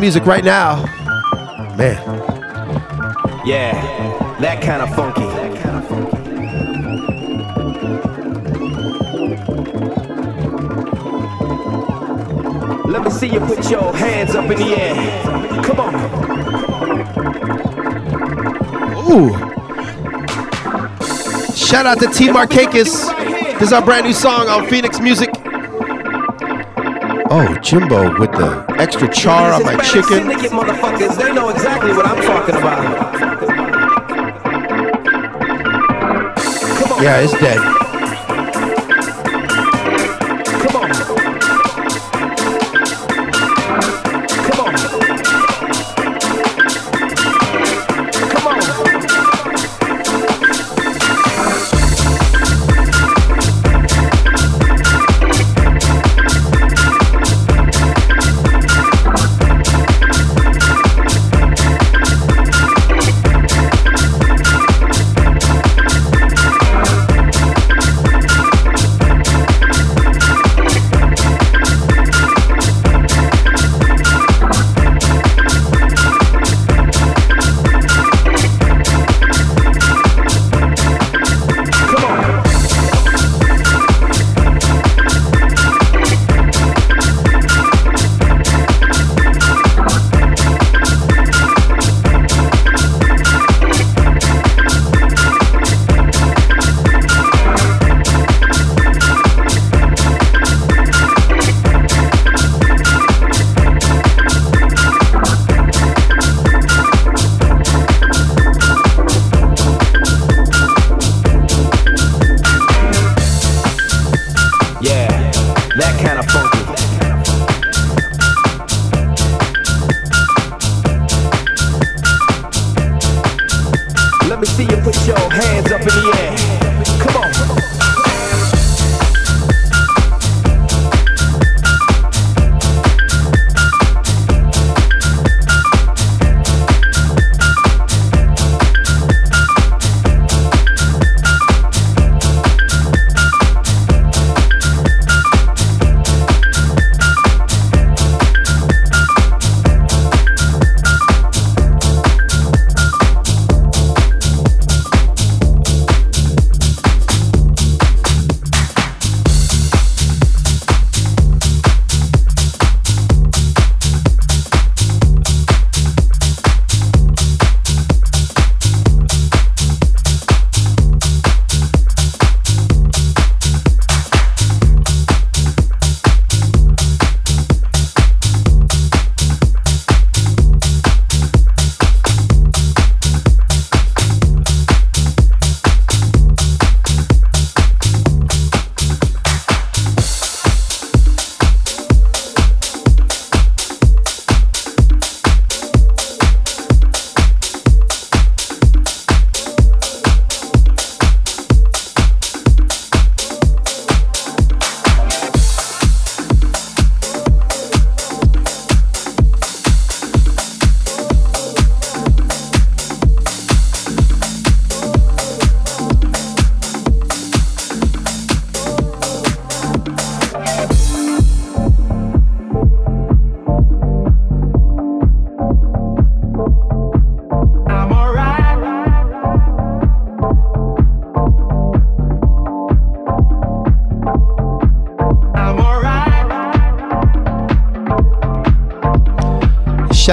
music right now. Man. Yeah, that kind of funky. Let me see you put your hands up in the air. Come on. Ooh. Shout out to T Markakis. This is our brand new song on Phoenix Music. Oh, Jimbo with the extra char on my chicken. motherfuckers, they know exactly what I'm talking about. Yeah, it's dead.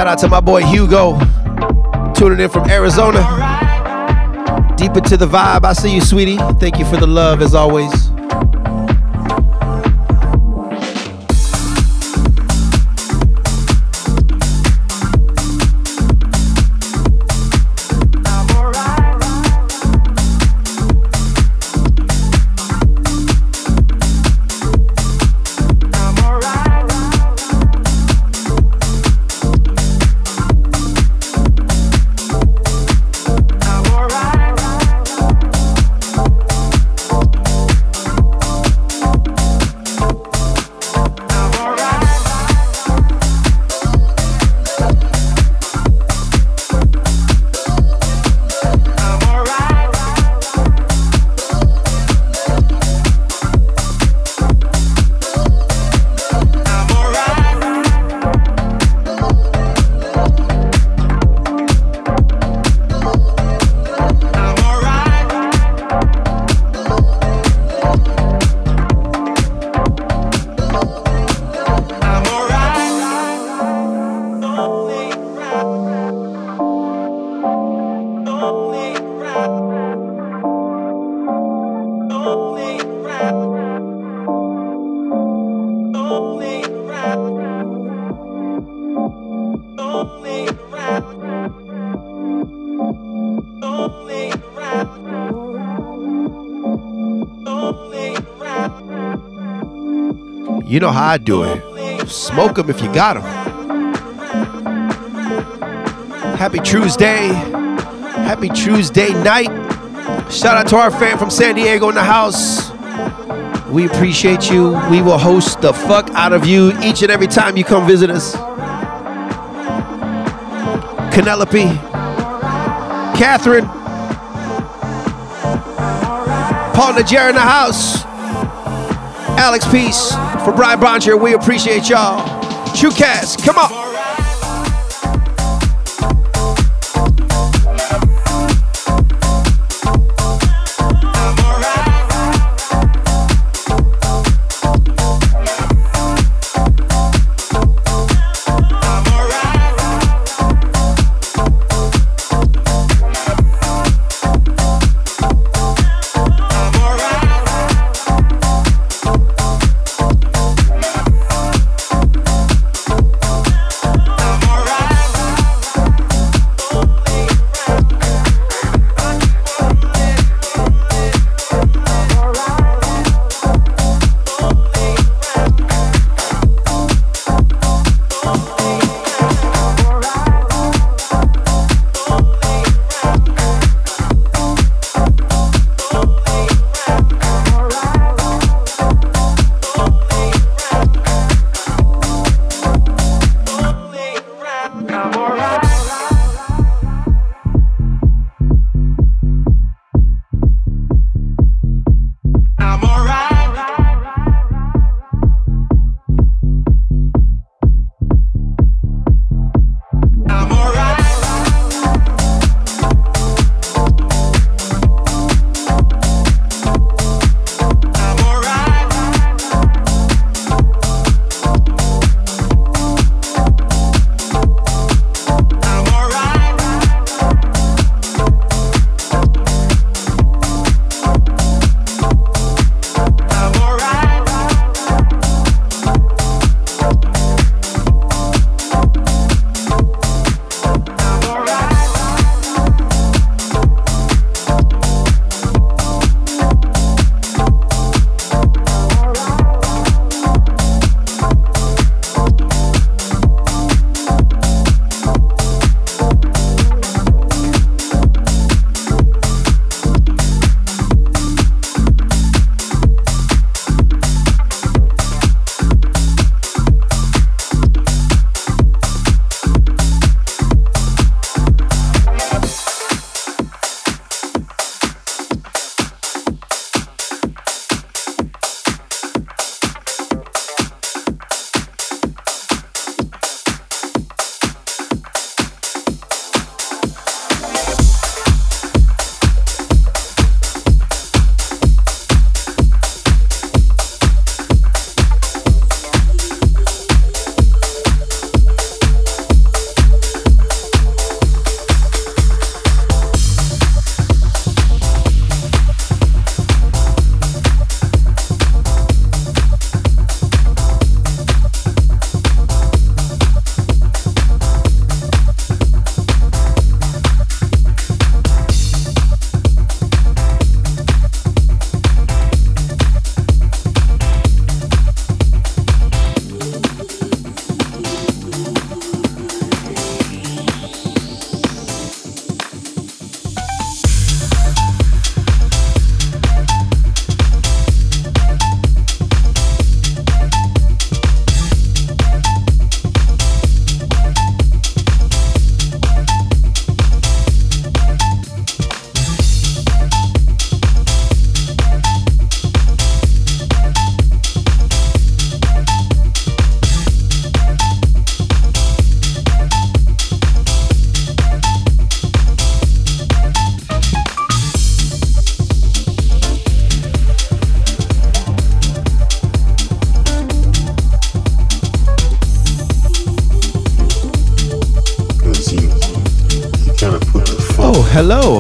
Shout out to my boy Hugo, tuning in from Arizona. Deep into the vibe. I see you, sweetie. Thank you for the love as always. Do it. Smoke them if you got them. Happy Tuesday. Happy Tuesday night. Shout out to our fan from San Diego in the house. We appreciate you. We will host the fuck out of you each and every time you come visit us. Penelope, Catherine, Paul Najar in the house, Alex Peace for Brian Boncher. We appreciate y'all. True Cast, come on.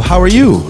How are you?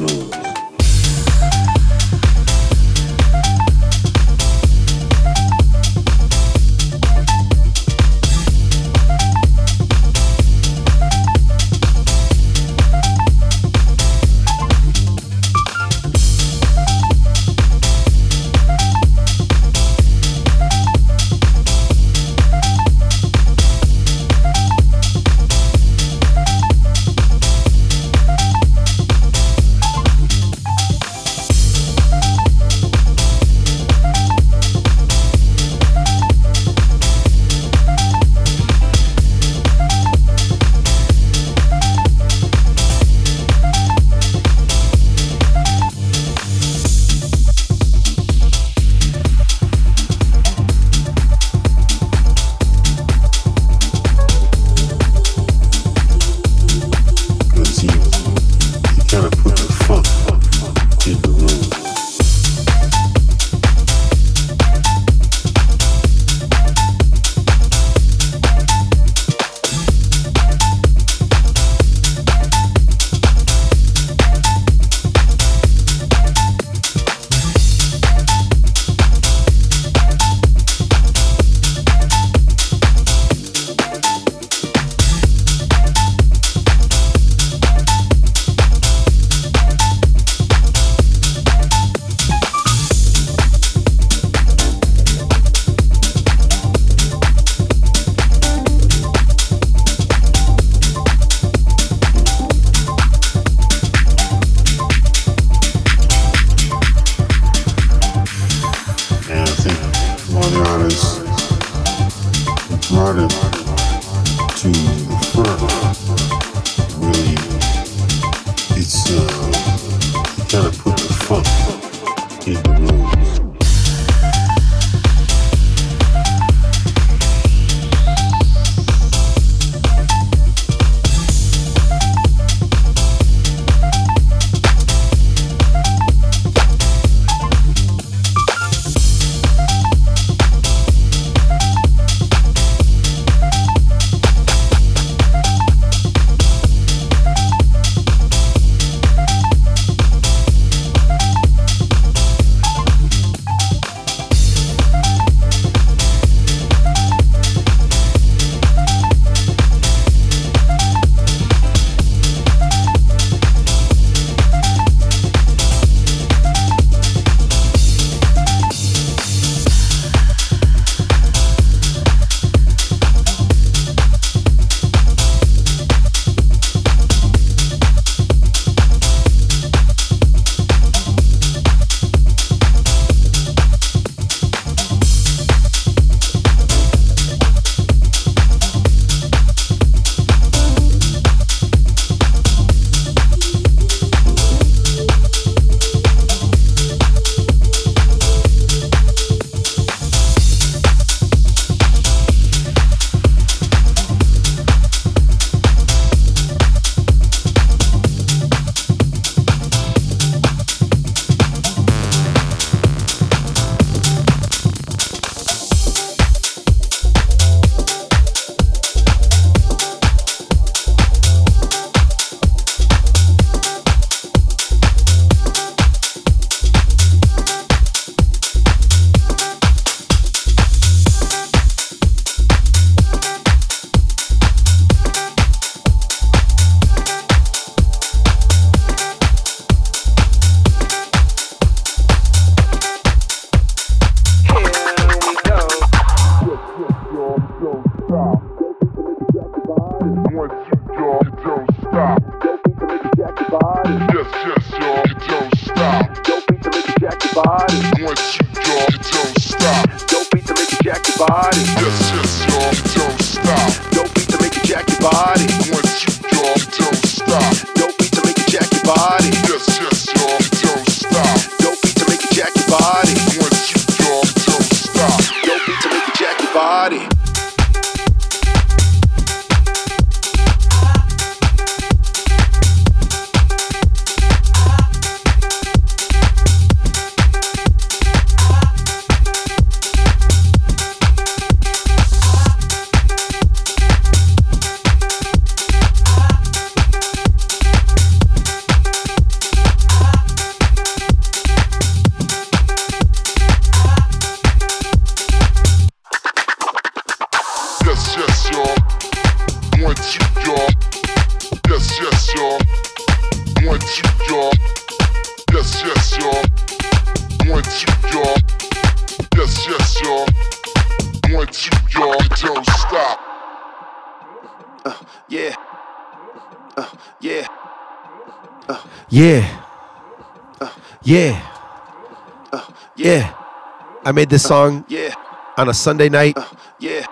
Made this song Yeah, on a Sunday night uh, yeah,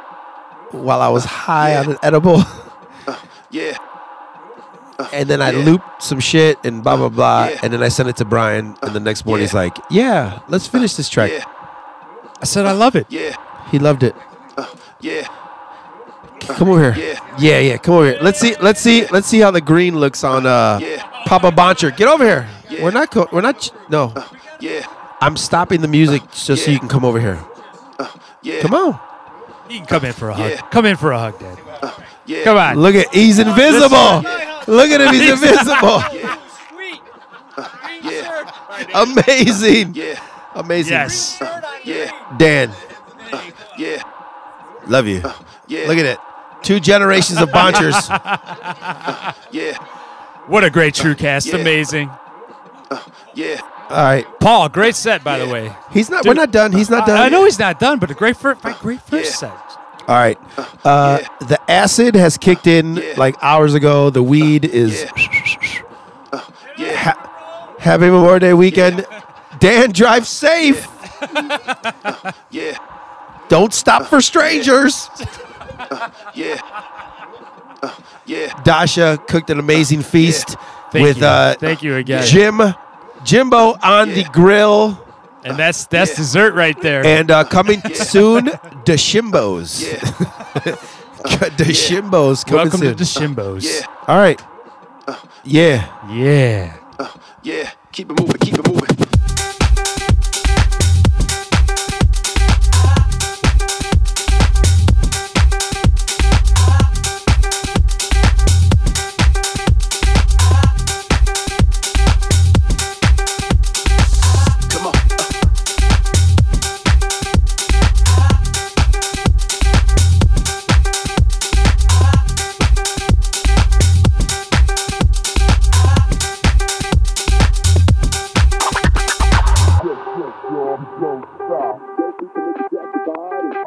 while I was uh, high Yeah. on an edible. Uh, yeah, And then I Yeah. looped some shit and blah blah blah. Yeah. And then I sent it to Brian. And the next morning he's like, "Yeah, let's finish this track." I said I love it. yeah, He loved it. yeah, Come over here. Yeah. yeah, yeah. Come over here. Let's see. Let's see. Let's see how the green looks on uh. Papa Boncher. Get over here. We're not. Co- we're not. ch- No, yeah, I'm stopping the music uh, just so you can come over here. Uh, yeah. Come on. You can come in for a hug. Yeah. Come in for a hug, Dad. Uh, yeah. Come on. Look at. He's invisible. Look at him. He's invisible. Yeah, Amazing. yeah, Amazing. Yes. yeah, Dan, yeah, love you. yeah. Look at it. Two generations of Bonchers. Yeah, What a great true cast. Yeah. Amazing. yeah, All right. Paul, great set, by the way. He's not. Dude, we're not done. He's not done. I, I know he's not done, but a great first, great first Yeah. set. All right. Uh, The acid has kicked in Yeah. like hours ago. The weed is. yeah, yeah, Ha- Happy Memorial Day weekend. Dan, drive safe. yeah, Don't stop for strangers. yeah, yeah, Dasha cooked an amazing feast Thank with you. uh, Thank you again. Jim, Jimbo on the grill, And that's that's Yeah. dessert right there. and uh, coming soon, the Shimbos. yeah, the Shimbos coming Welcome soon. to the Shimbos. yeah, All right. Yeah. Yeah. yeah. Keep it moving, keep it moving.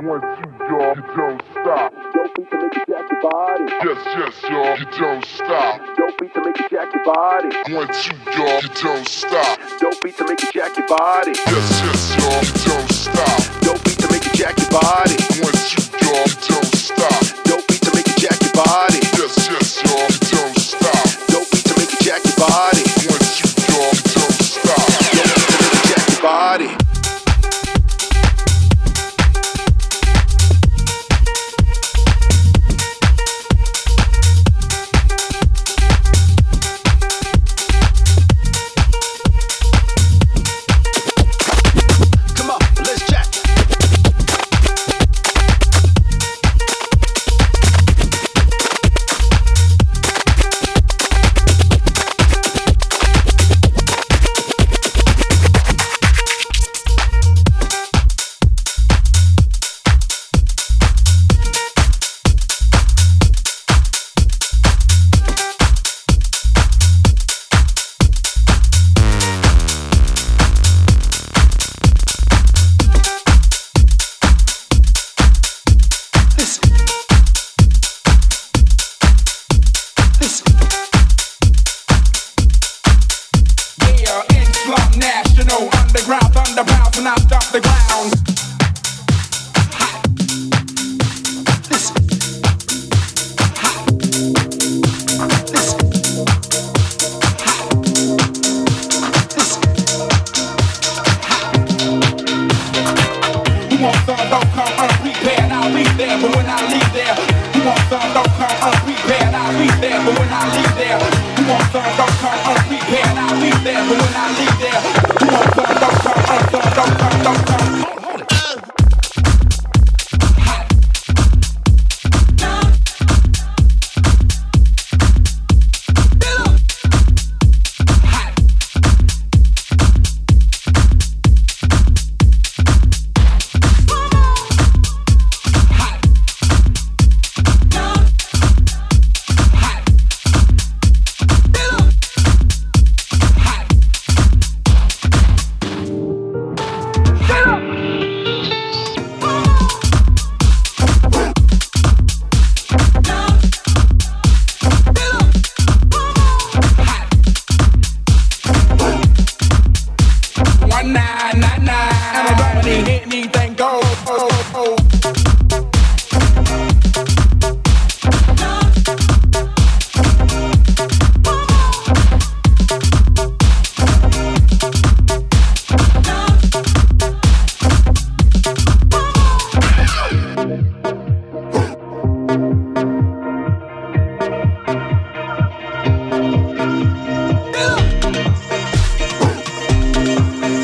You y'all, you don't stop. Dope beat to make you jack your body. Yes, yes, y'all, you don't stop. Don't beat to make you jack your body. Once you y'all, you don't stop. Don't beat to make you jack your body. Yes, yes, y'all, you don't stop. Dope beat to make you jack your body. Once you y'all, you don't stop. Dope beat to make you jack your body. Yes, yes, y'all, you don't stop. Dope beat to make you jack your body. Once you y'all, you don't stop. Dope beat to make you jack your body.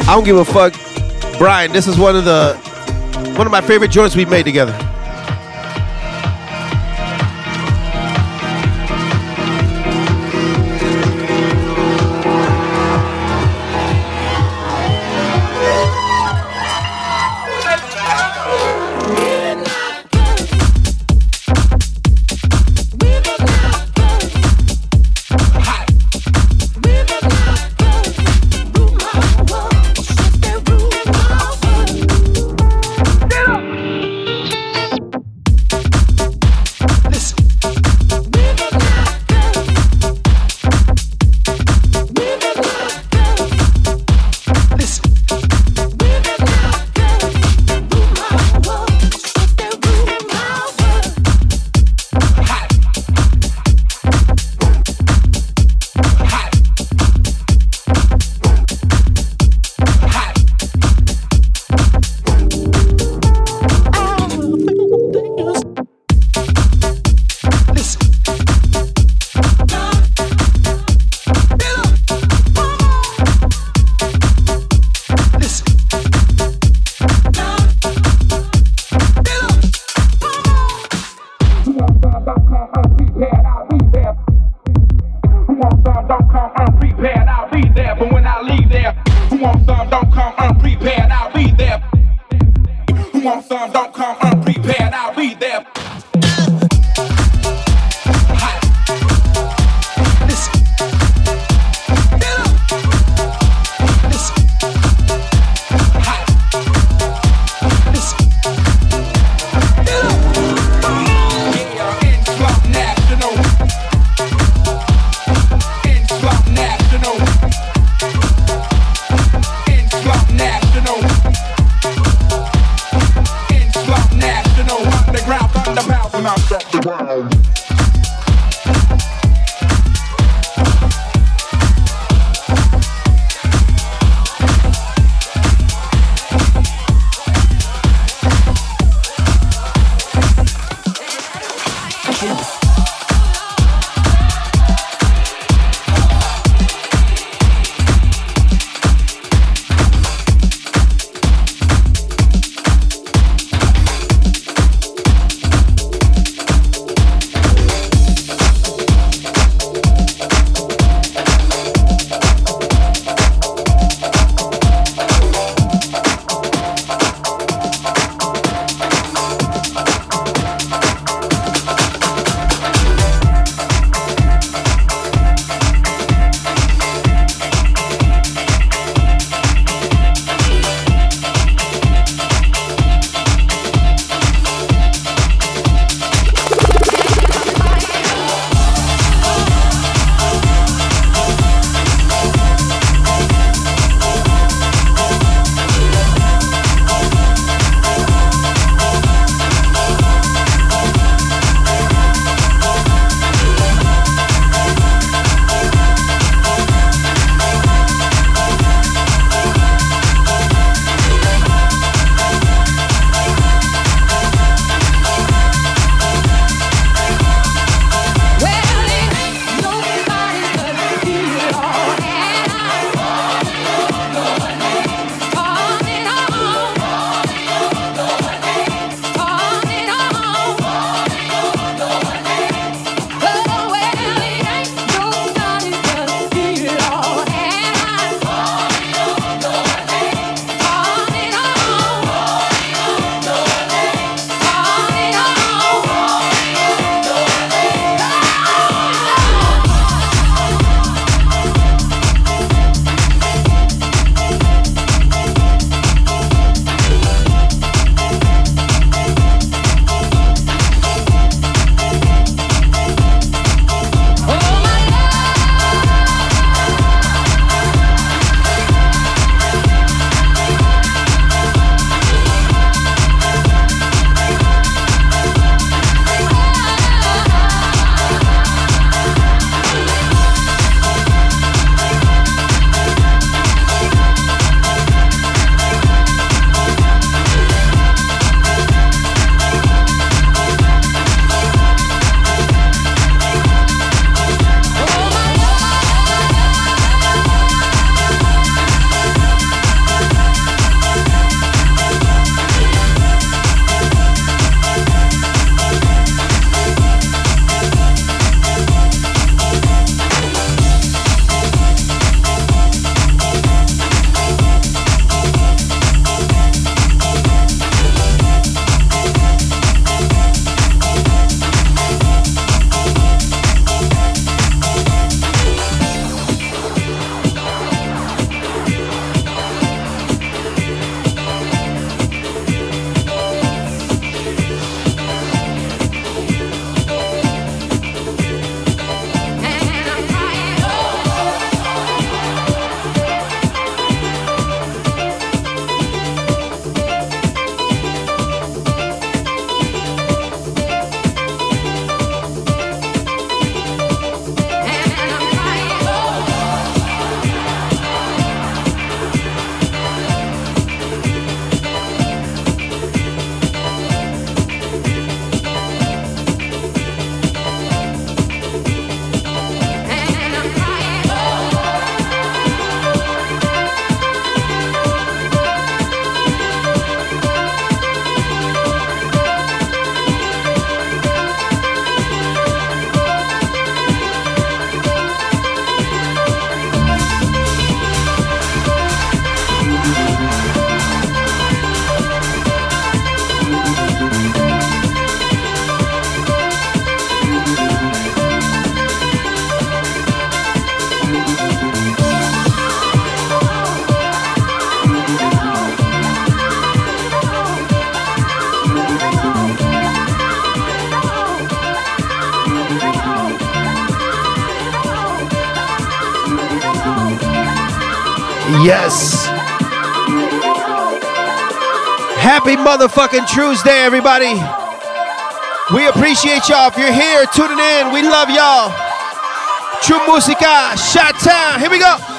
I don't give a fuck. Brian, this is one of the one of my favorite joints we've made together. Yes. Happy motherfucking Tuesday, everybody. We appreciate y'all. If you're here tuning in, we love y'all. True Musica, Shot Town. Here we go.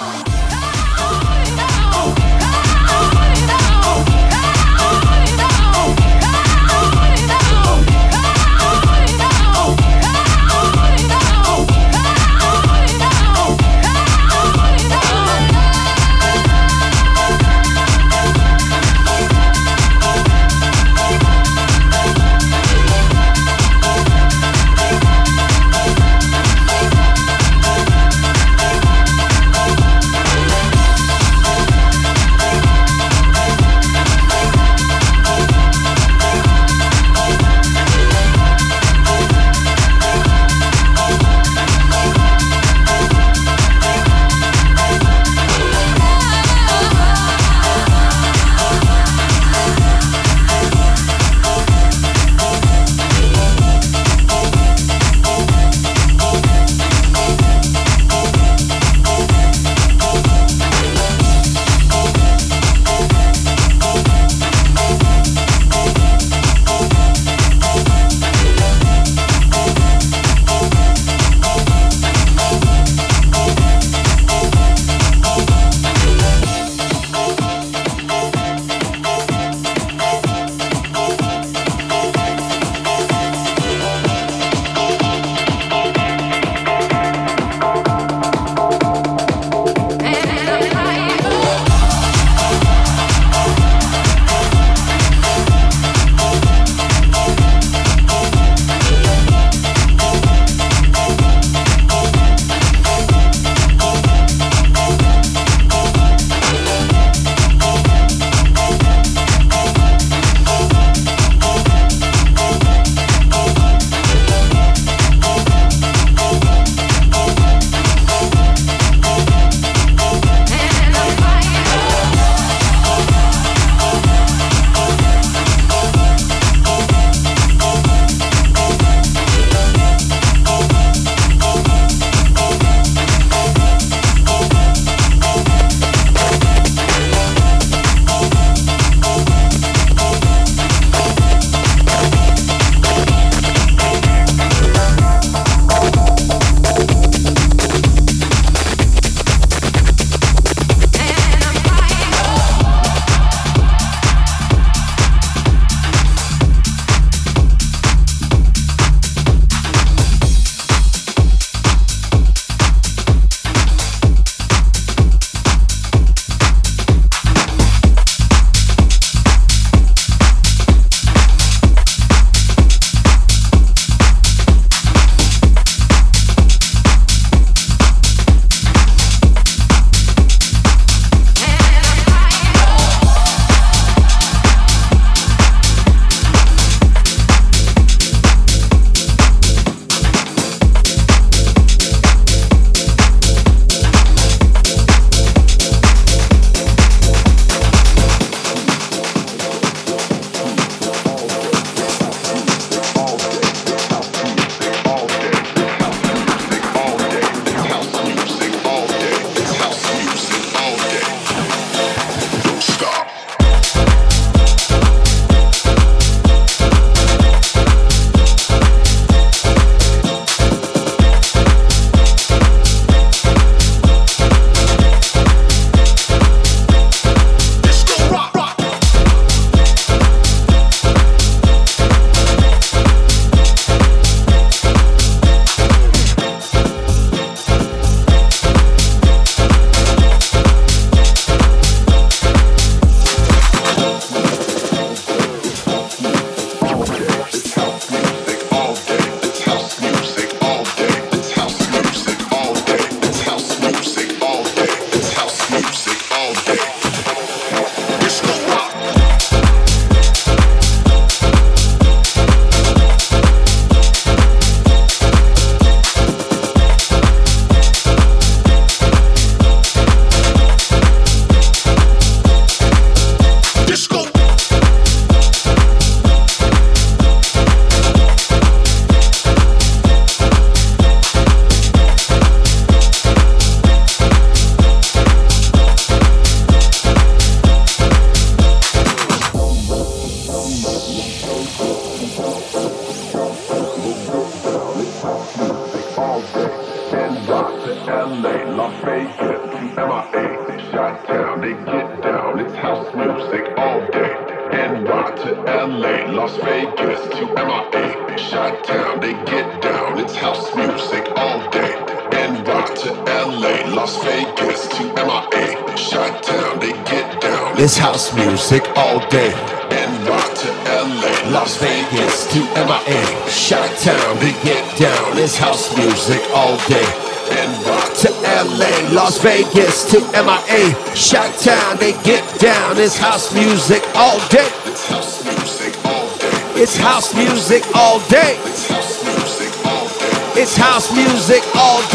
Vegas to MIA. Shot Town, they get down. It's house music all day. It's house music all day. It's house music all day. It's house music all day.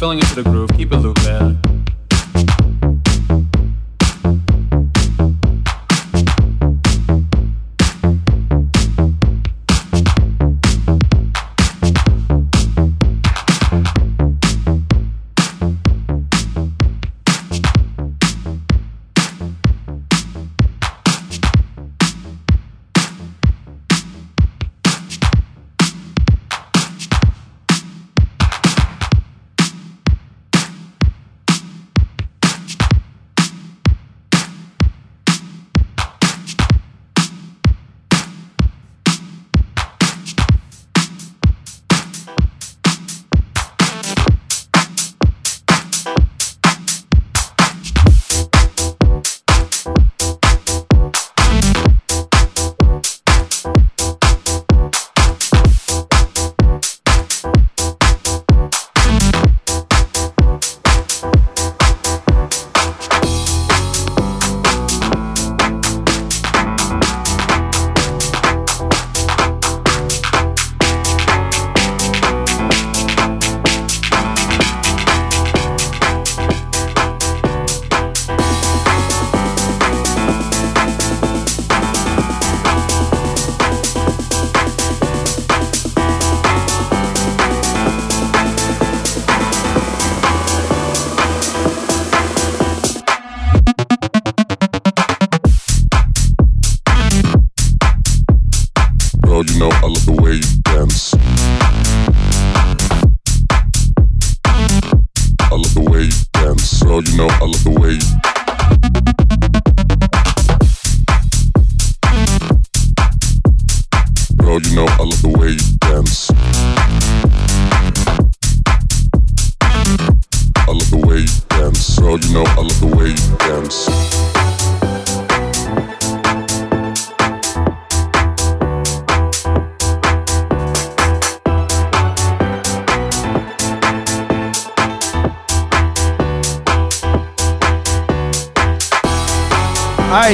filling into the groove, keep it looping.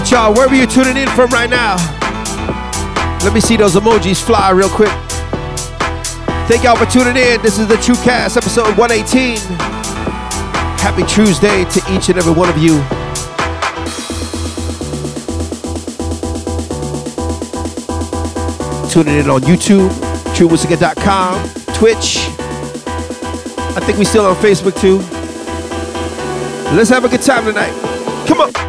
right, y'all, wherever you're tuning in from right now, let me see those emojis fly real quick. Thank y'all for tuning in. This is the True Cast, episode 118. Happy Tuesday to each and every one of you. Tuning in on YouTube, TrueMusica.com, Twitch. I think we still on Facebook too. Let's have a good time tonight. Come on.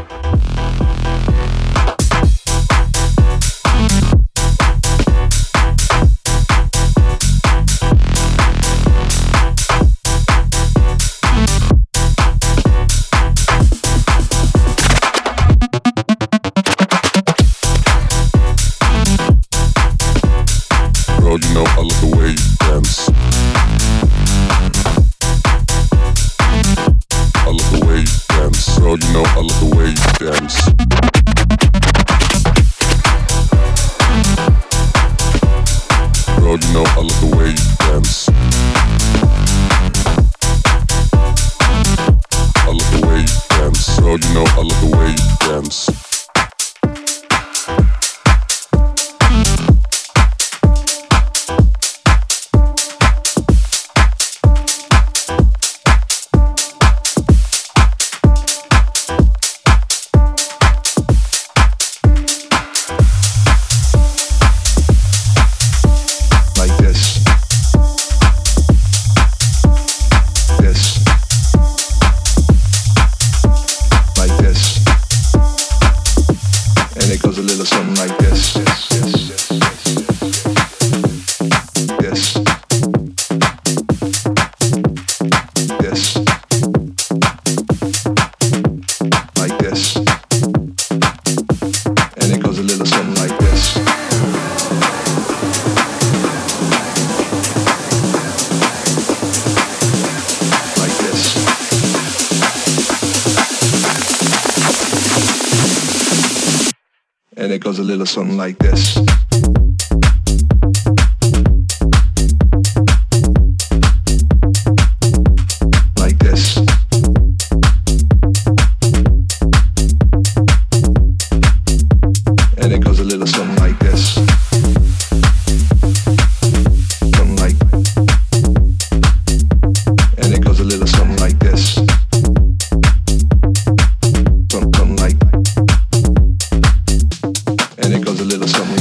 feeling something.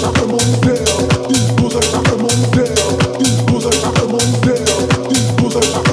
Sacramento, Disposa Sacramento, Disposa Sacramento, Disposa Sacramento.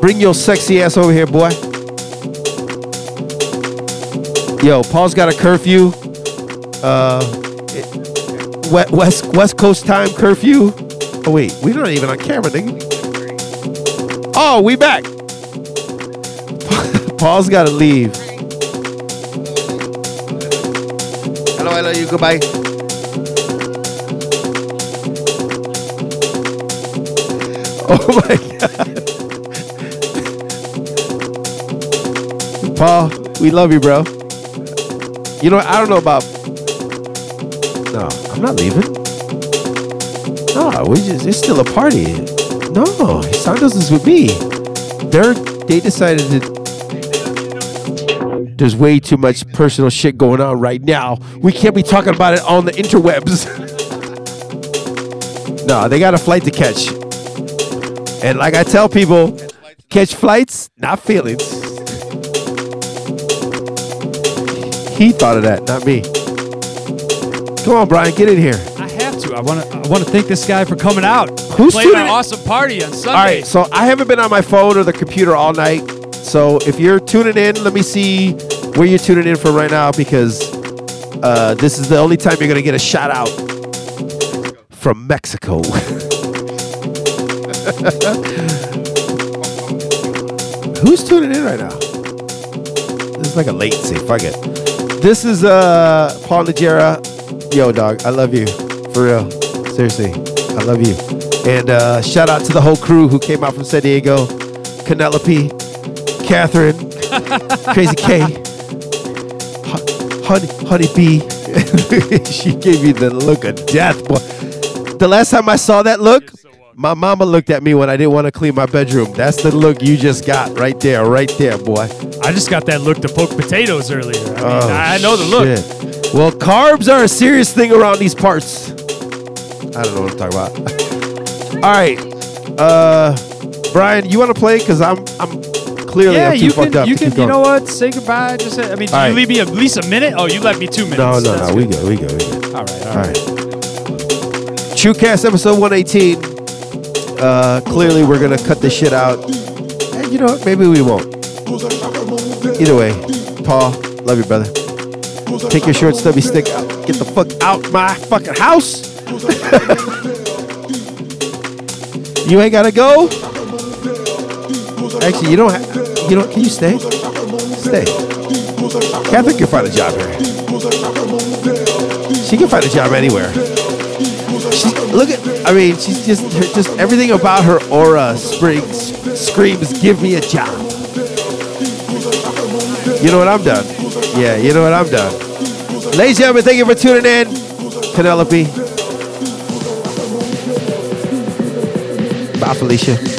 Bring your sexy ass over here, boy. Yo, Paul's got a curfew. Uh, it- West West Coast time curfew. Oh wait, we're not even on camera, nigga. Oh, we back. Paul's got to leave. Hello, hello, you goodbye. Oh my god. Paul, we love you, bro. You know, I don't know about. No, I'm not leaving. No, we just, it's still a party. No, Santos is with me. They're, they decided to. There's way too much personal shit going on right now. We can't be talking about it on the interwebs. no, they got a flight to catch. And like I tell people, catch flights, not feelings. He thought of that, not me. Come on, Brian, get in here. I have to. I want to. I want to thank this guy for coming out. Who's playing an awesome party on Sunday? All right, so I haven't been on my phone or the computer all night. So if you're tuning in, let me see where you're tuning in from right now because uh, this is the only time you're going to get a shout out from Mexico. Who's tuning in right now? This is like a latency. Fuck it. This is uh, Paul Najera. Yo, dog, I love you. For real. Seriously, I love you. And uh, shout out to the whole crew who came out from San Diego. Penelope, Catherine, Crazy K, Honey, Honey Bee. she gave me the look of death, boy. The last time I saw that look, my mama looked at me when I didn't want to clean my bedroom. That's the look you just got right there, right there, boy. I just got that look to poke potatoes earlier. I, mean, Oh, I know the look. shit. Well, carbs are a serious thing around these parts. I don't know what I'm talking about. All right, uh, Brian, you want to play? Cause I'm, I'm clearly Yeah, I'm too you fucked can. up You can. You know what? Say goodbye. Just. Say, I mean, did All you right. leave me at least a minute? Oh, you left me two minutes. No, no, That's no. We go, we go, we go. All right. All All right. right. TrueCast episode 118. Uh, clearly, we're gonna cut this shit out. And you know what? Maybe we won't. Either way, Paul, love you, brother. Take your short stubby stick out. Get the fuck out my fucking house. you ain't gotta go. Actually, you don't. Ha- you don't. Can you stay? Stay. Catherine can find a job here. She can find a job anywhere. Look at. I mean, she's just her, just everything about her aura springs, screams, "Give me a job." You know what? I'm done. Yeah, you know what? I'm done. Ladies and gentlemen, thank you for tuning in. Penelope. Bye, Felicia.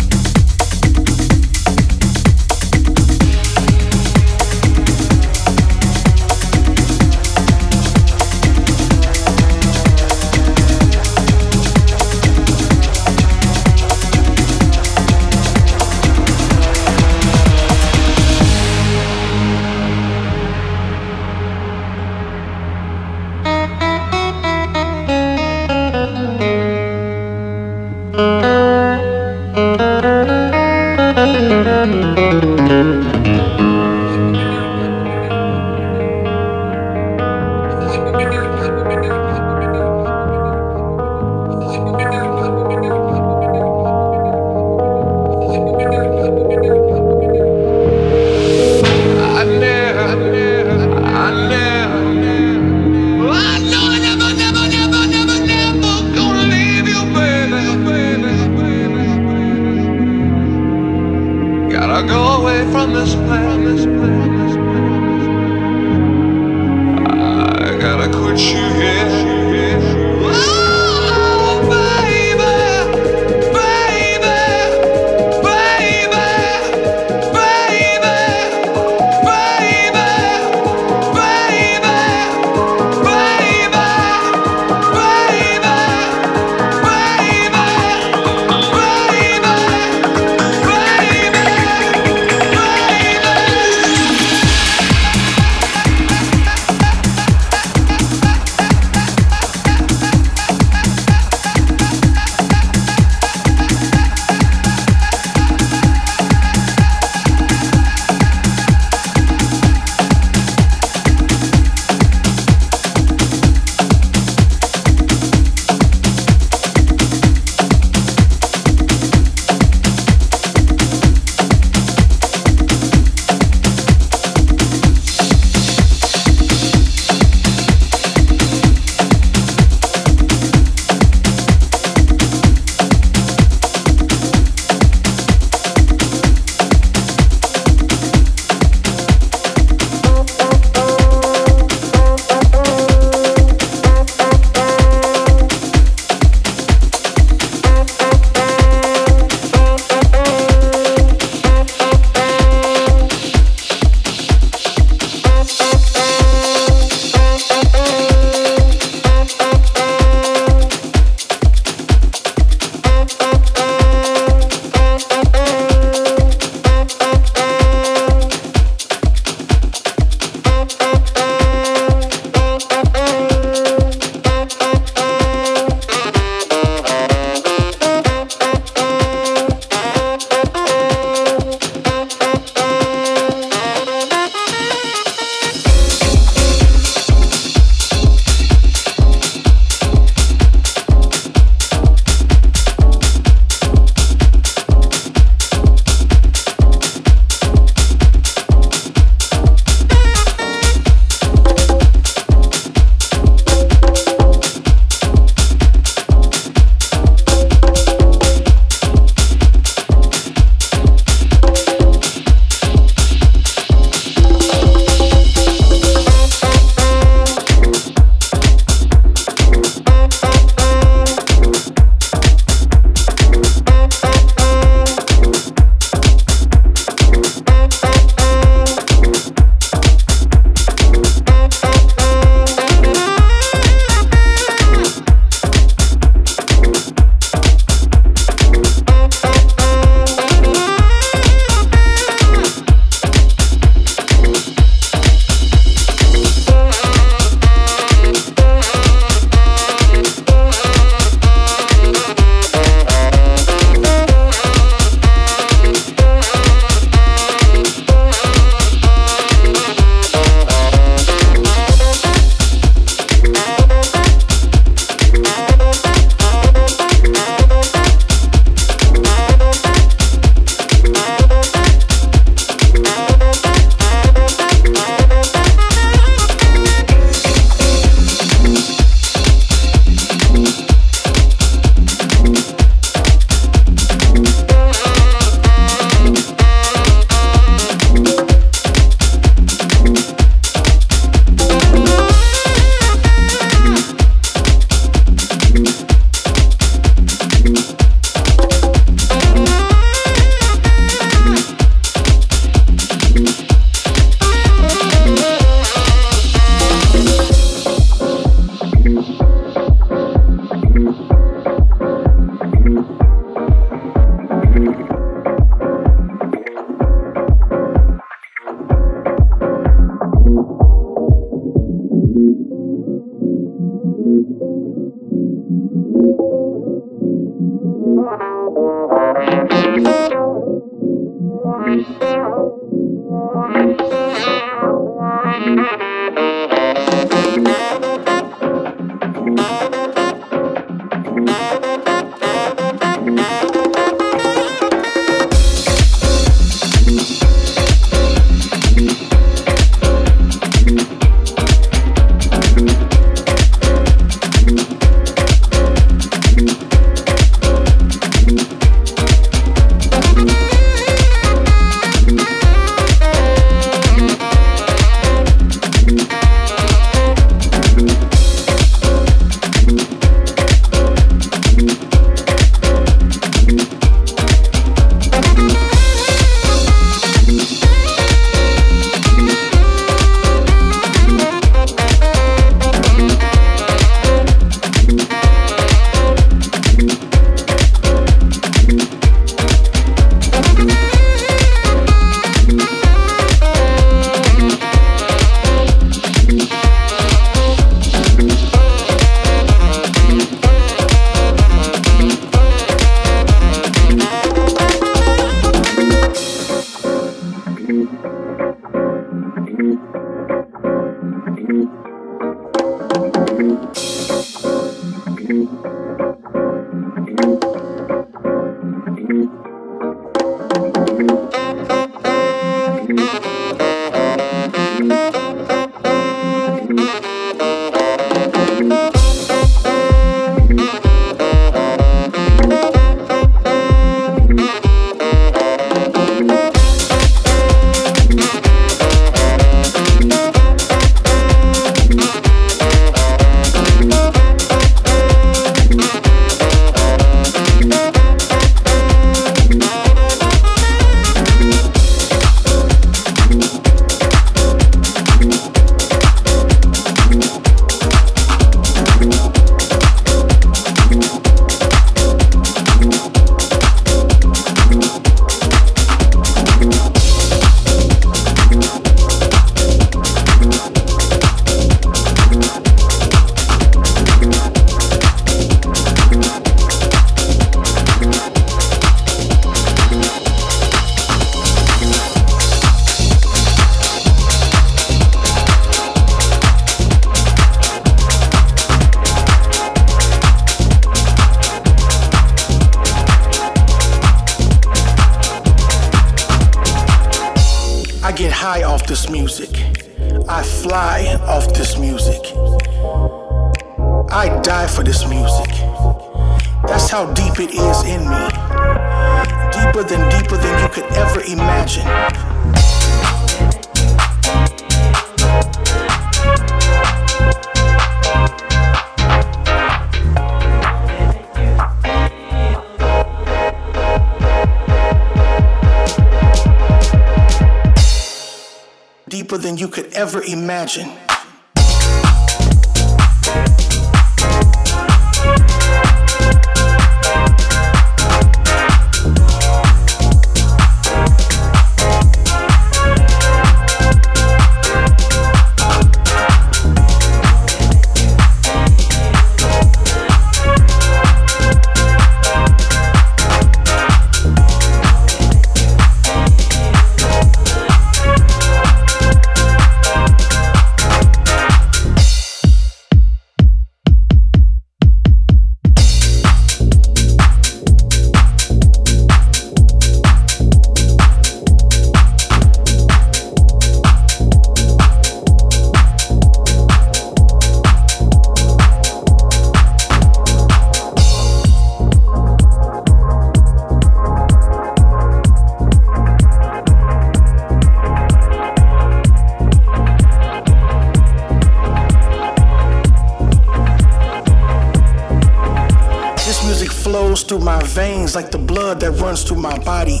Through my body.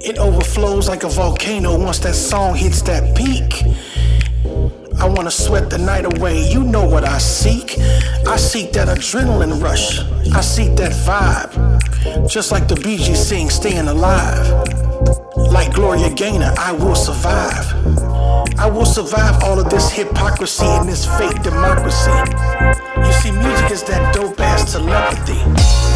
It overflows like a volcano once that song hits that peak. I wanna sweat the night away. You know what I seek. I seek that adrenaline rush. I seek that vibe. Just like the Bee Gees sing, staying alive. Like Gloria Gaynor, I will survive. I will survive all of this hypocrisy and this fake democracy. You see, music is that dope ass telepathy.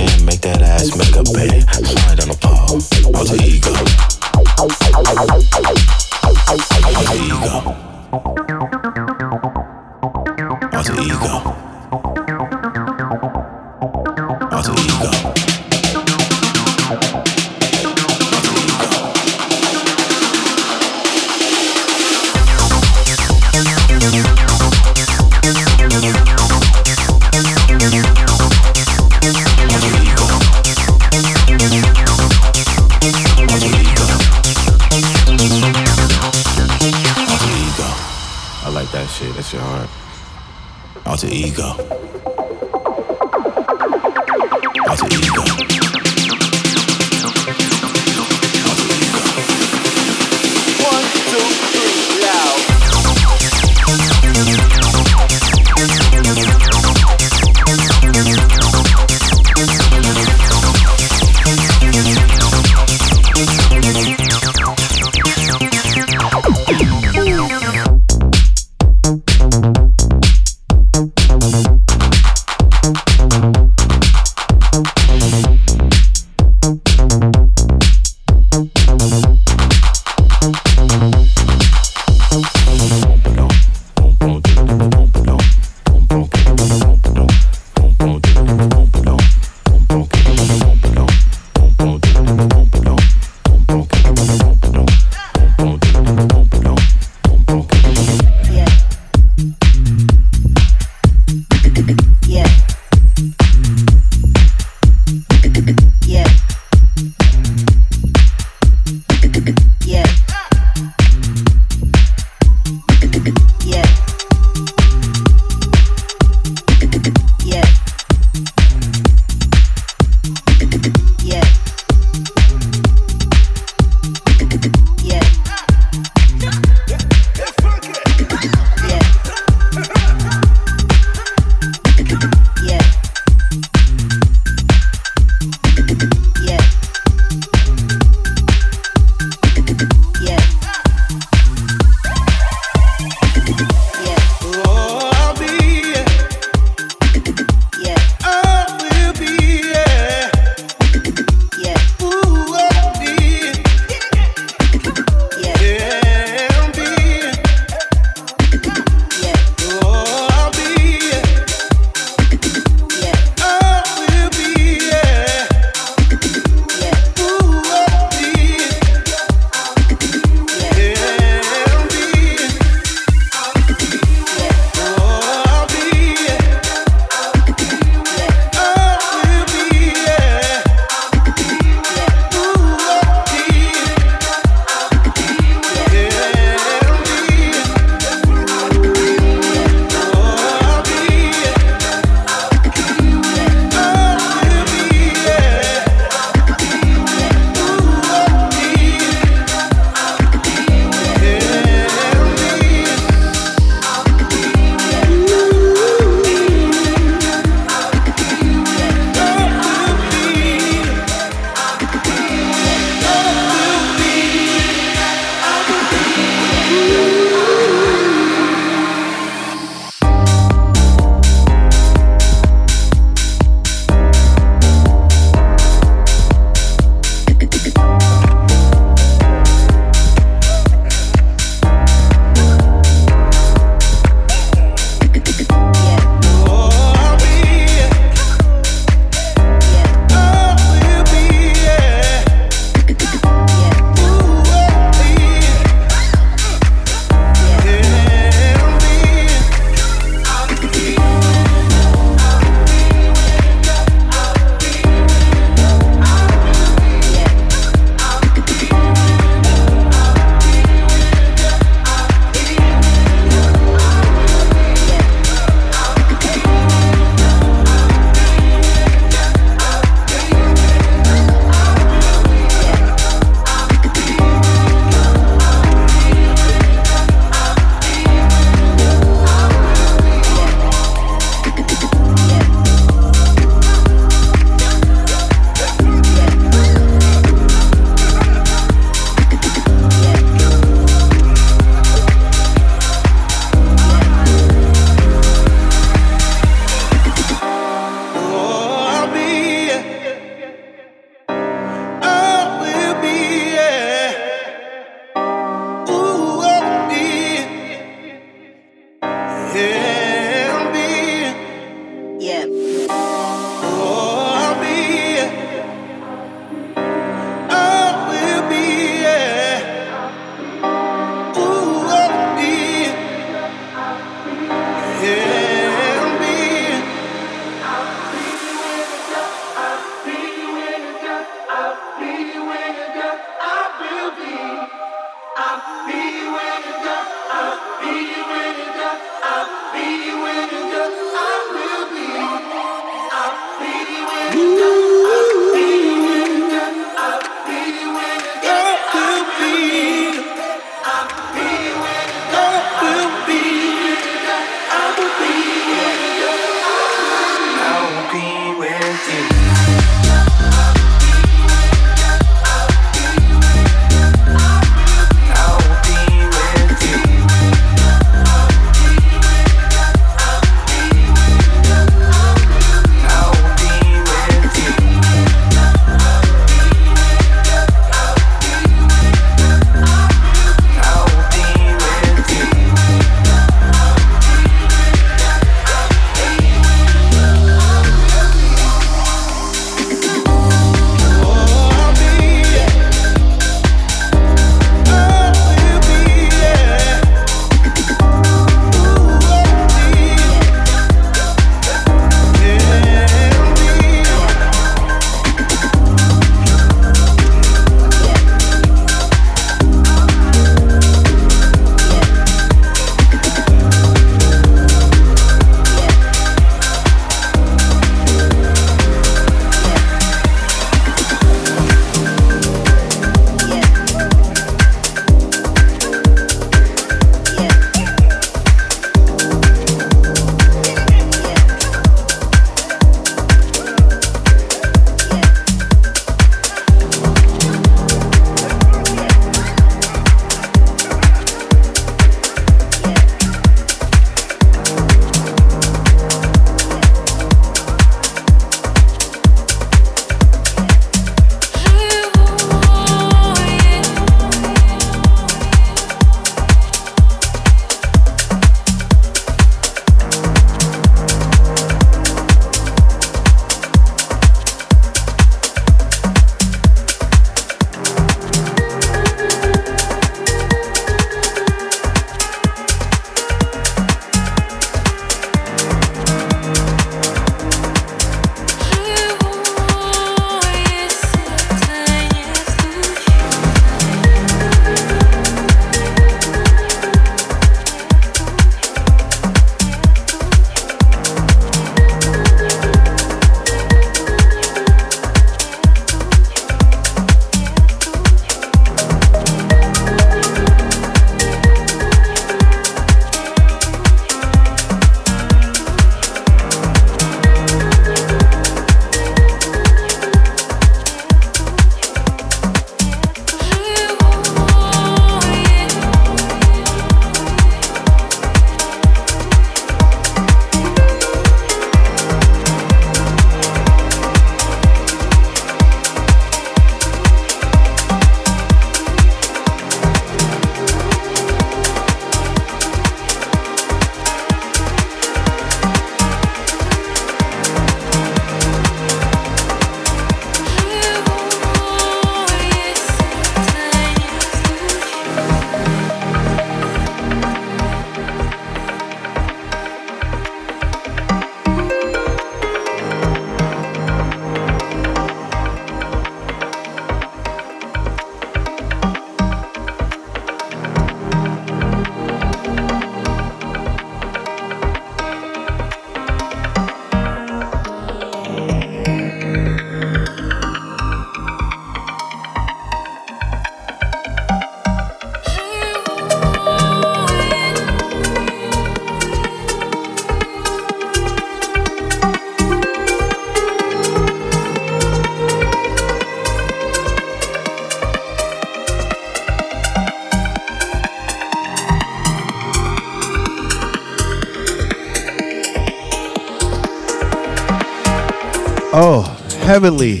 Heavenly.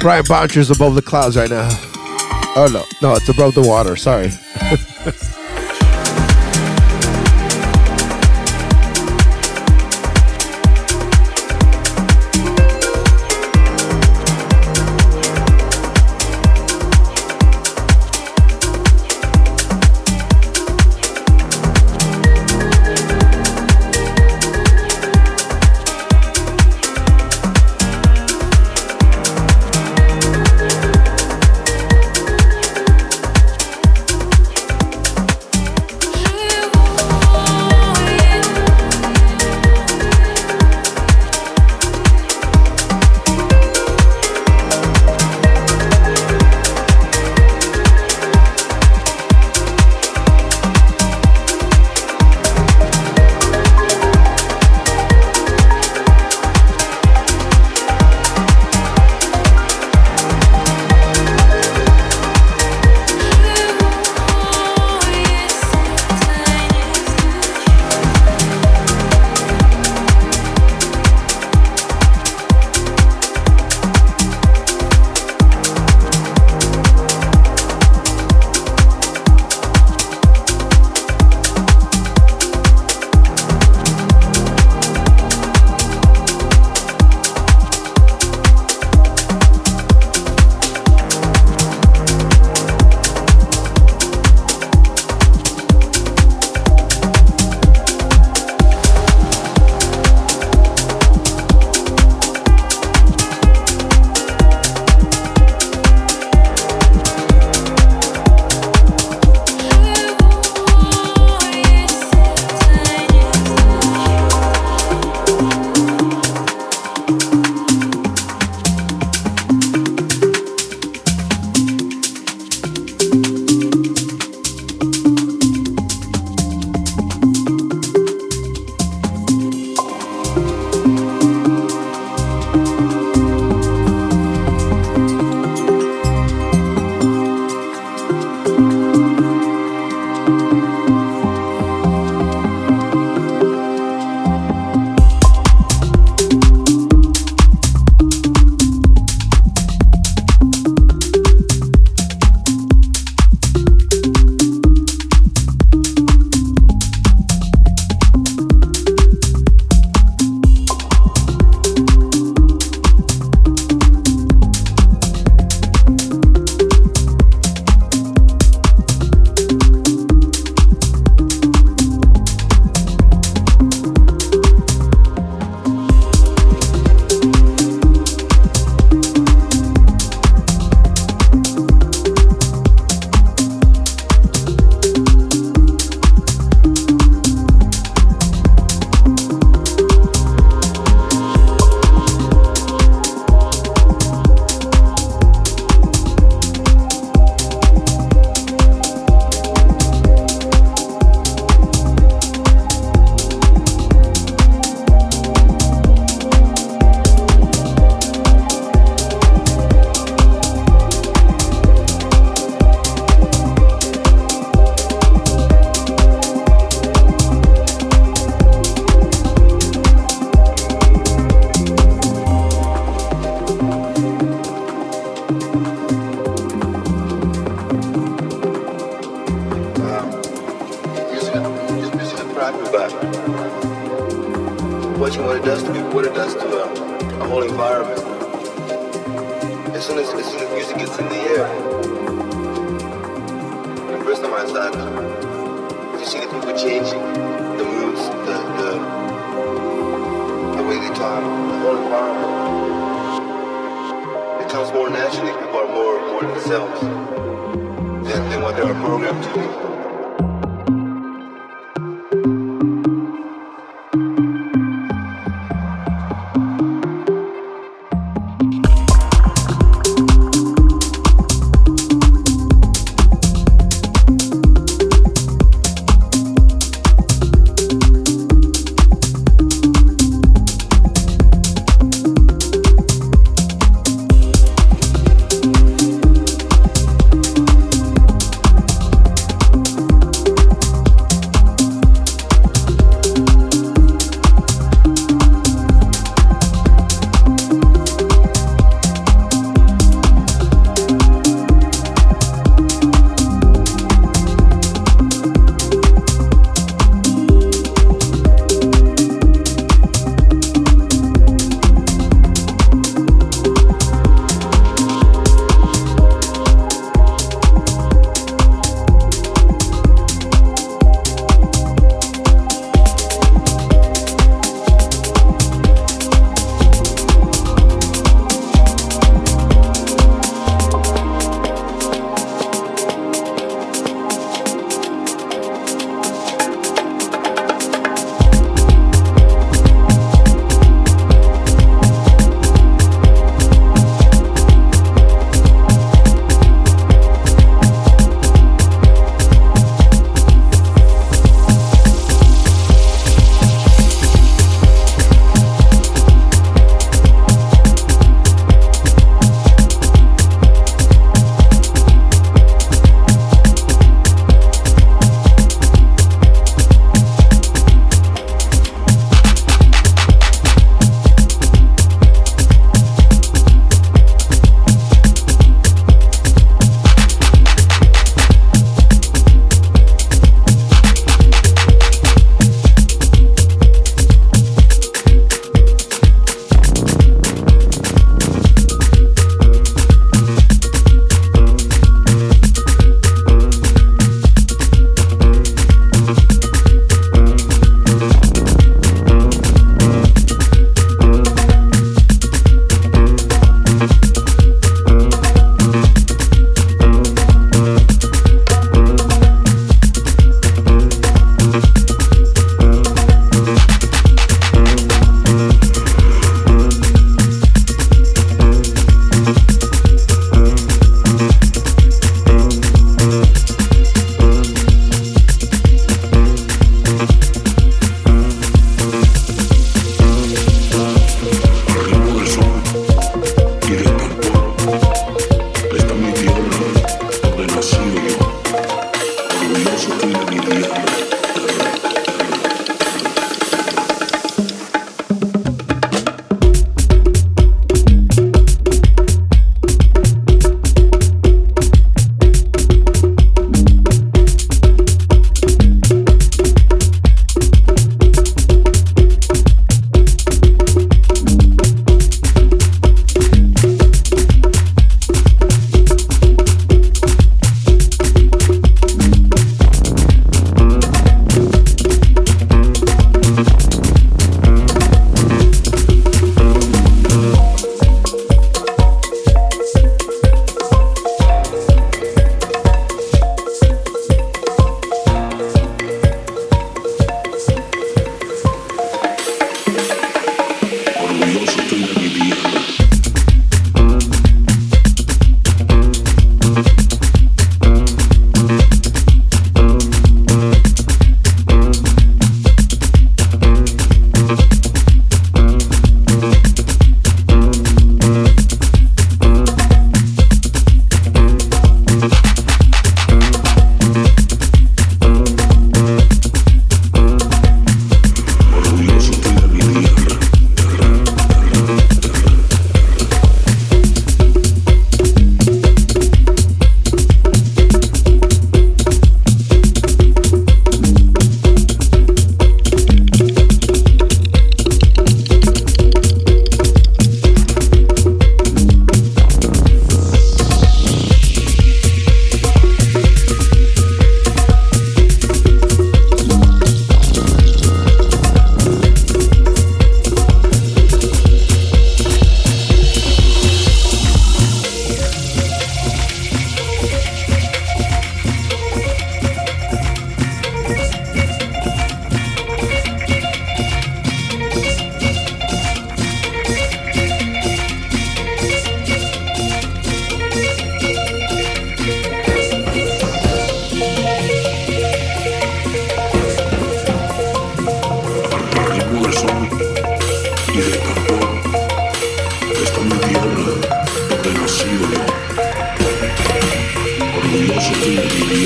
Brian Boncher's above the clouds right now. Oh no, no, it's above the water. Sorry.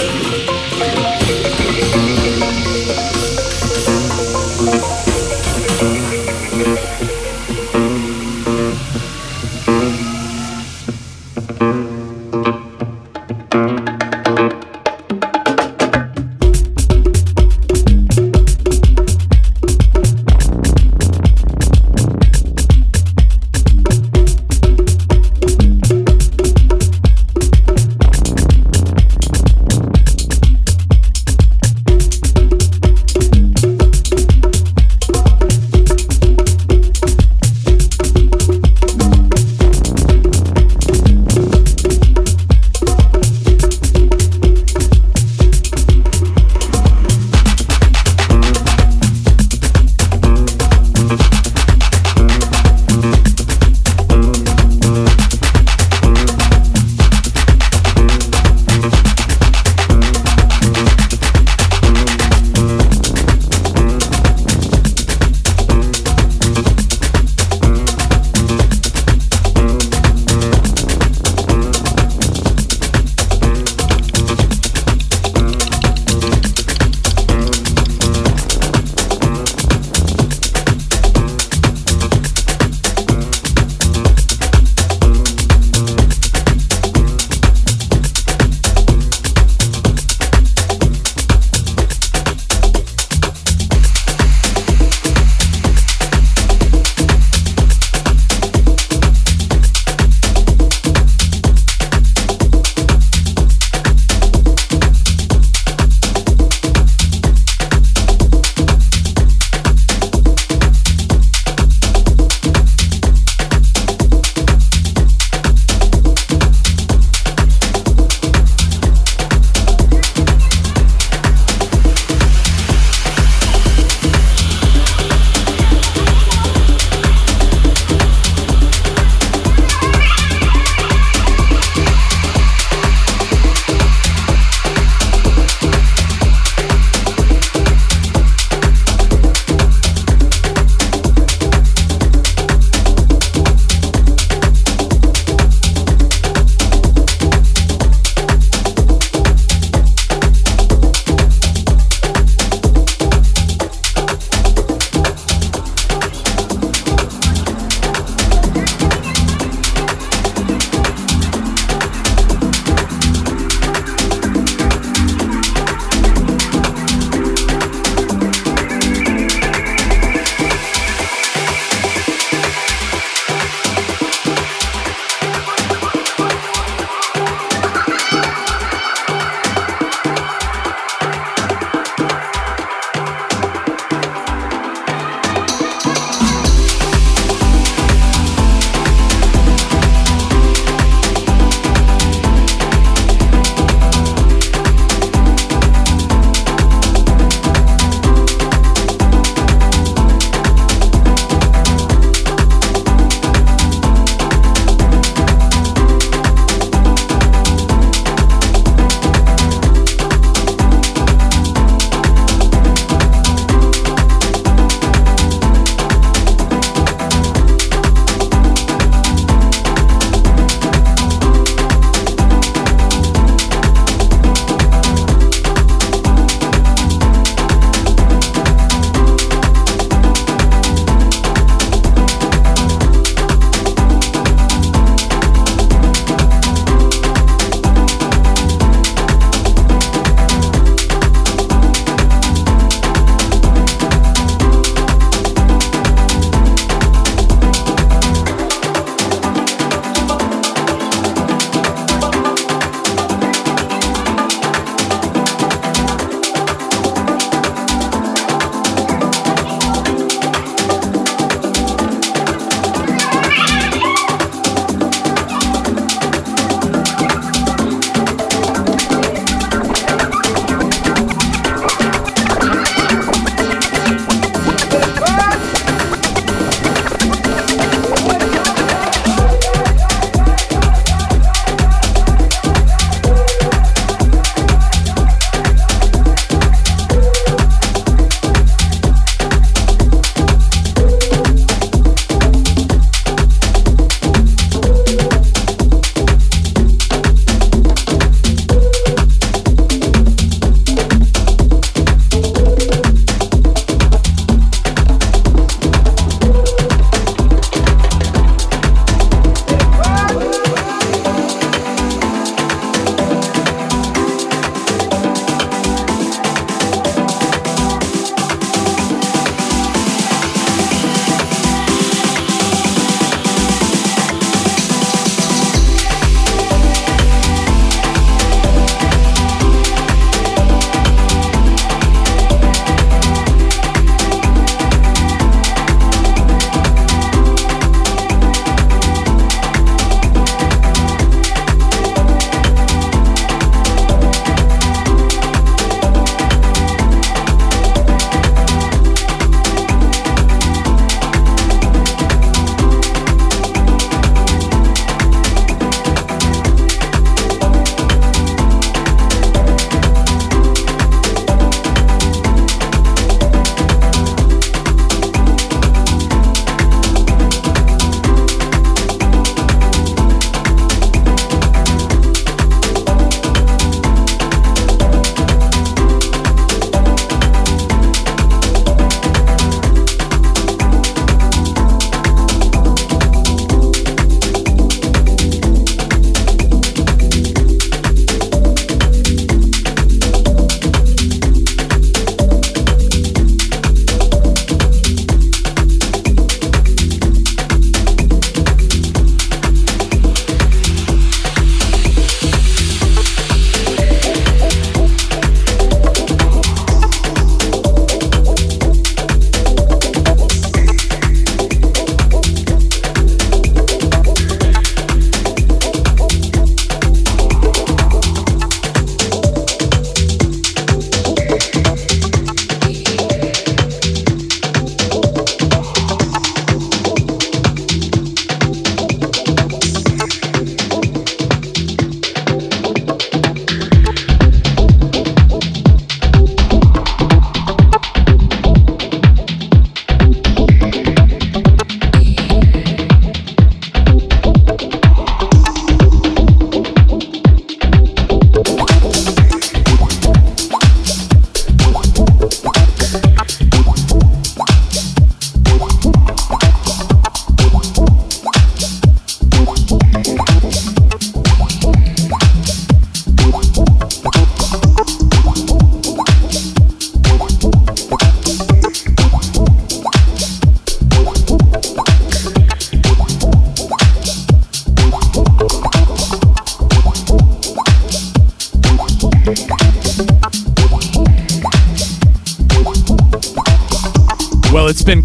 De mi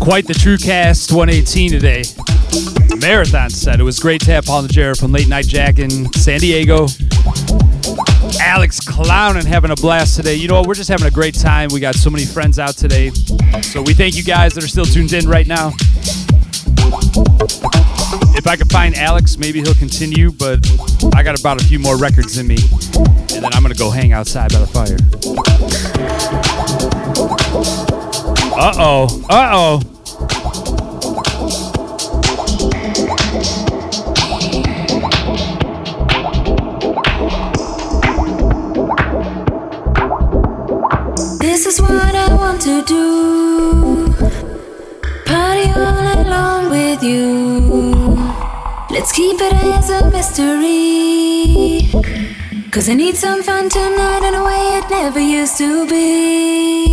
quite the True Cast 118 today. Marathon set. It was great to have Paul Najera from Late Night Jack in San Diego. Alex Clown and having a blast today. You know what? We're just having a great time. We got so many friends out today. So we thank you guys that are still tuned in right now. If I could find Alex, maybe he'll continue, but I got about a few more records in me. And then I'm going to go hang outside by the fire. Uh oh. Uh oh. To do. Party all long with you. Let's keep it as a mystery. Cause I need some fun tonight in a way it never used to be.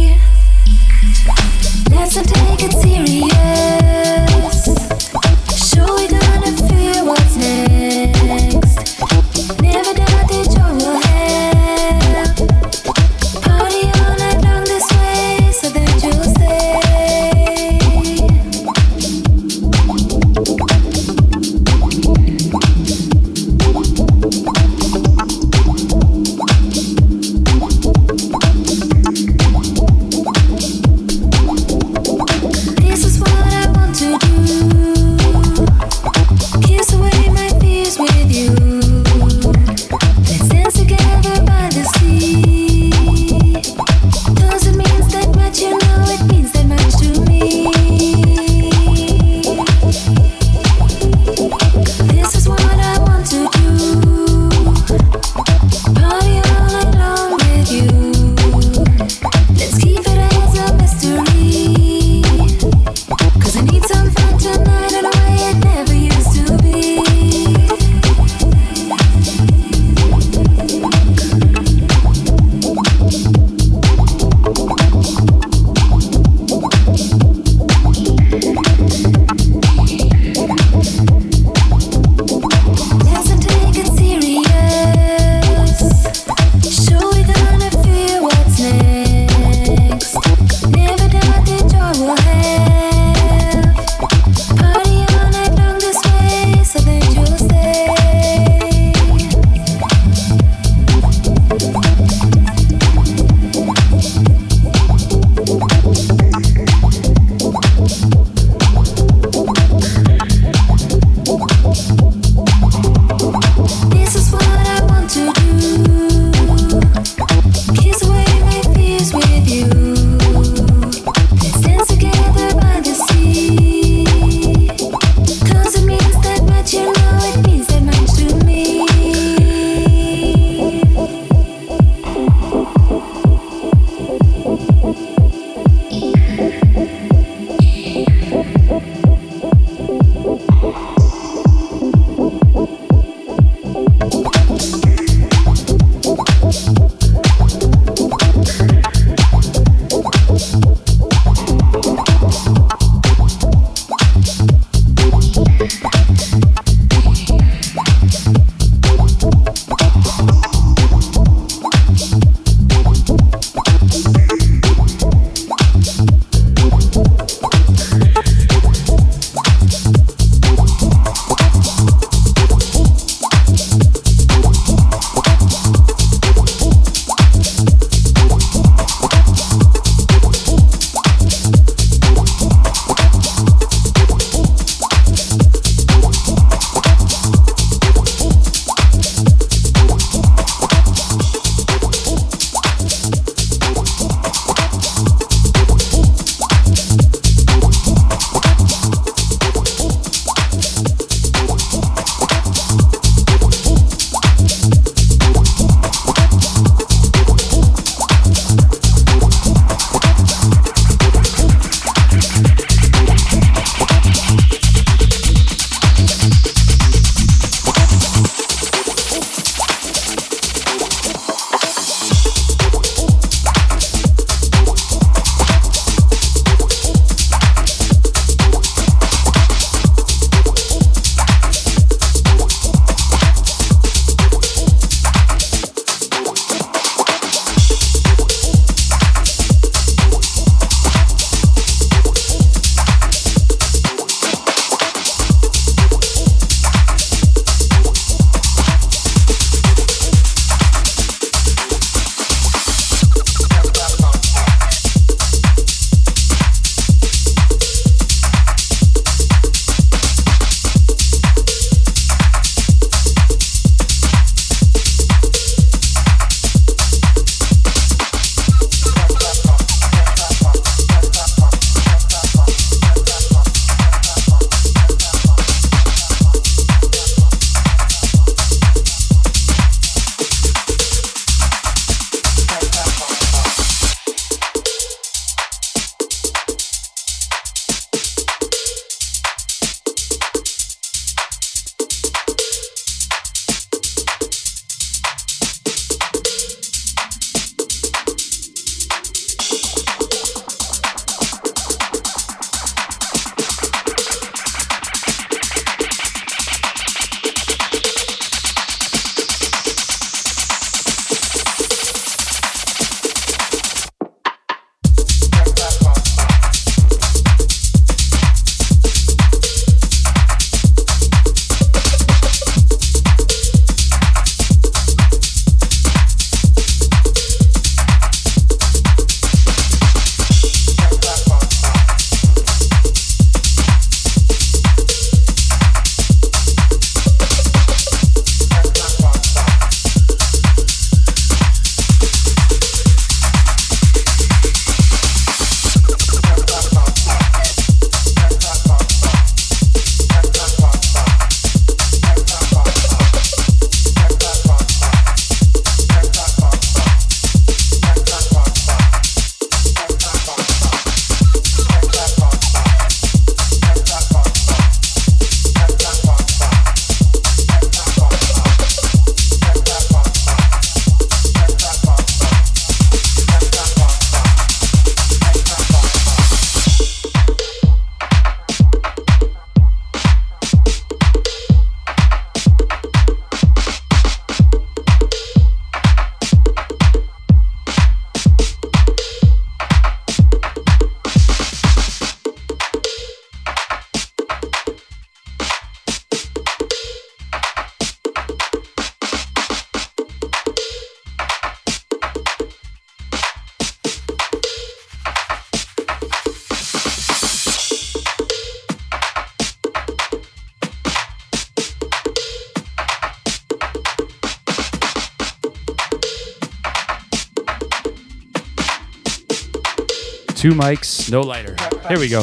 Two mics, no lighter. Here we go.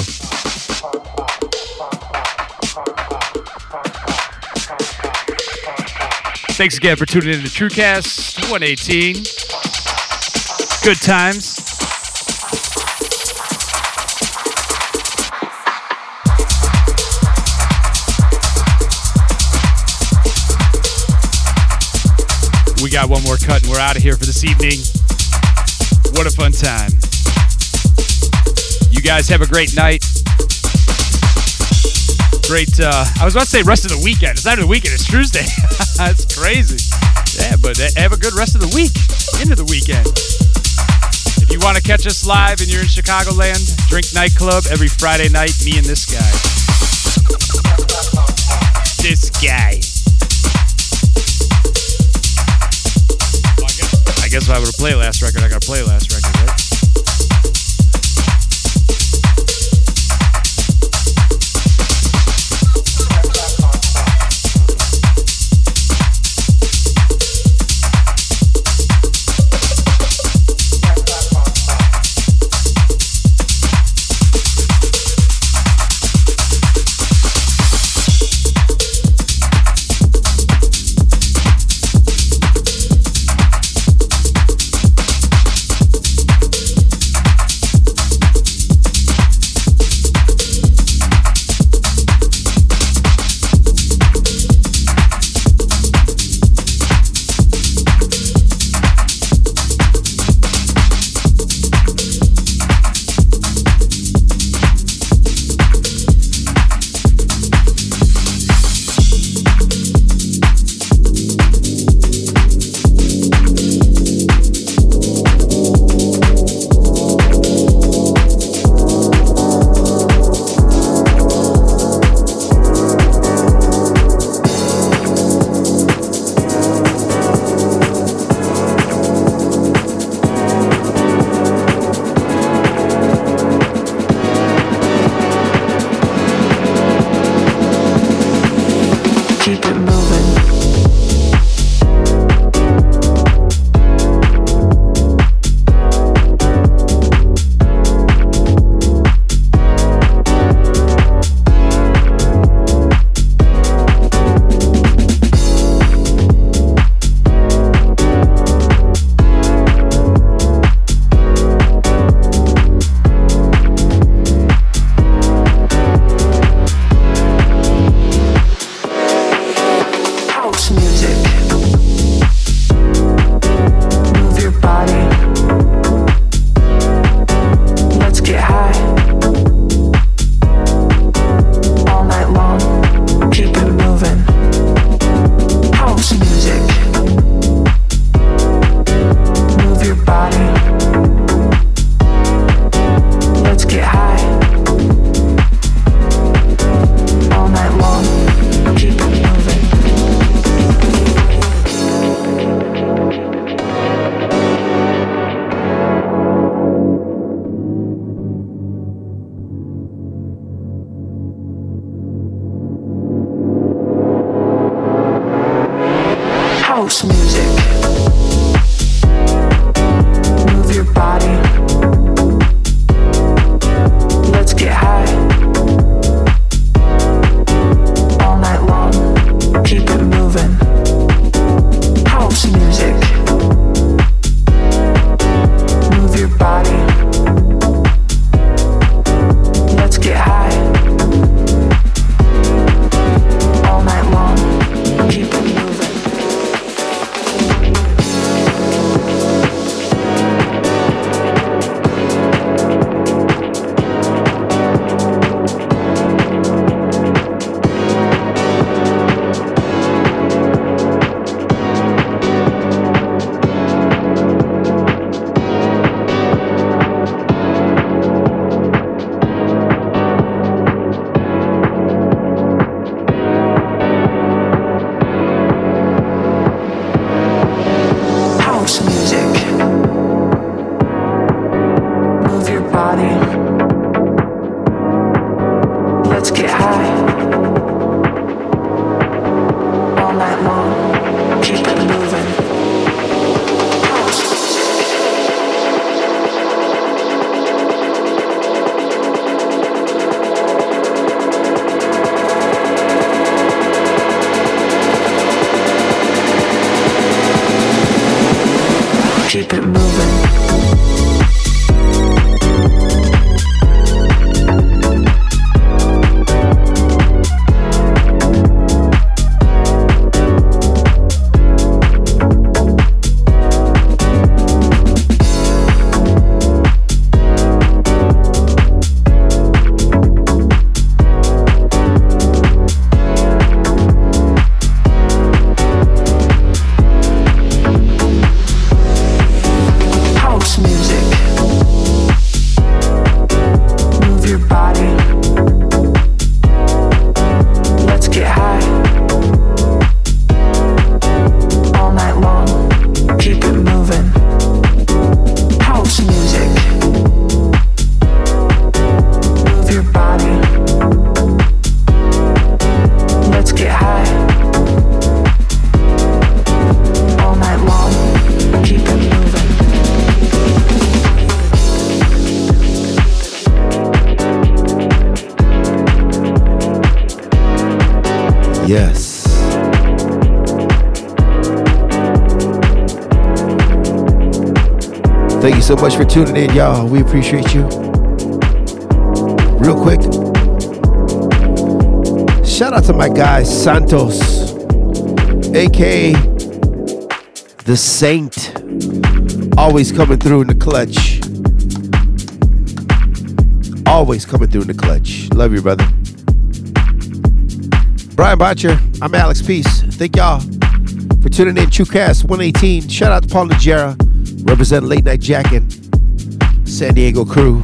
Thanks again for tuning in to TrueCast 118. Good times. We got one more cut and we're out of here for this evening. What a fun time. Guys have a great night. Great, uh, I was about to say rest of the weekend. It's not even the weekend, it's Tuesday. That's crazy. Yeah, but have a good rest of the week into the weekend. If you want to catch us live and you're in Chicagoland, Drink Nightclub every Friday night, me and this guy. This guy. I guess if I were to play last record, I gotta play last record, so much for tuning in, y'all. We appreciate you. Real quick, shout out to my guy Santos, aka the Saint, always coming through in the clutch. Always coming through in the clutch. Love you, brother. Brian Botcher, I'm Alex Peace. Thank y'all for tuning in. TrueCast 118. Shout out to Paul Najera, represent Late Night Jackin', San Diego crew.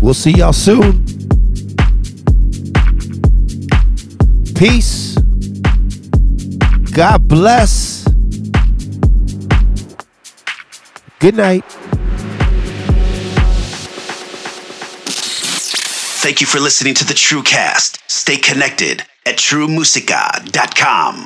We'll see y'all soon. Peace. God bless. Good night. Thank you for listening to the TrueCast. Stay connected at truemusica.com.